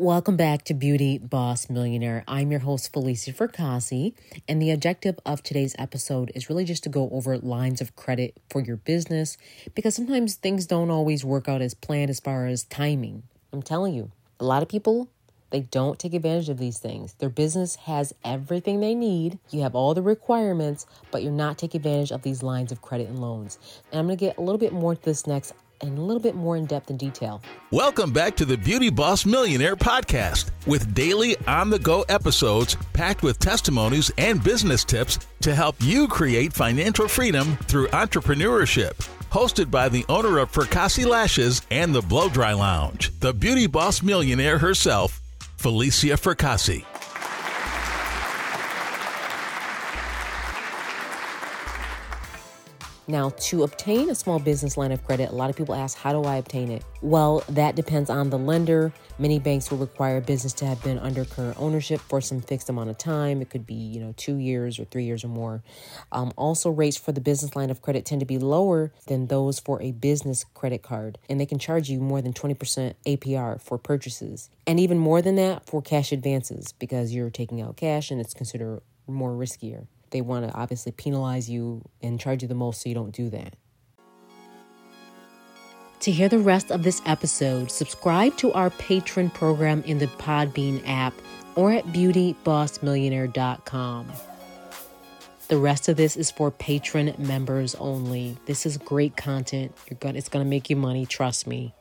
Welcome back to Beauty Boss Millionaire. I'm your host, Felicia Fracassi, and the objective of today's episode is really just to go over lines of credit for your business because sometimes things don't always work out as planned as far as timing. I'm telling you, a lot of people they don't take advantage of these things. Their business has everything they need. You have all the requirements, but you're not taking advantage of these lines of credit and loans. And I'm to get a little bit more to this next and a little bit more in depth and detail. Welcome back to the Beauty Boss Millionaire podcast with daily on the go episodes packed with testimonies and business tips to help you create financial freedom through entrepreneurship. Hosted by the owner of Fracassi Lashes and the Blow Dry Lounge, the Beauty Boss Millionaire herself, Felicia Fracassi. Now, to obtain a small business line of credit, a lot of people ask, How do I obtain it? Well, that depends on the lender. Many banks will require a business to have been under current ownership for some fixed amount of time. It could be, you know, two years or three years or more. Um, also, rates for the business line of credit tend to be lower than those for a business credit card, and they can charge you more than 20% APR for purchases, and even more than that for cash advances because you're taking out cash and it's considered more riskier they want to obviously penalize you and charge you the most so you don't do that. To hear the rest of this episode, subscribe to our patron program in the Podbean app or at beautybossmillionaire.com. The rest of this is for patron members only. This is great content. You're gonna, it's going to make you money, trust me.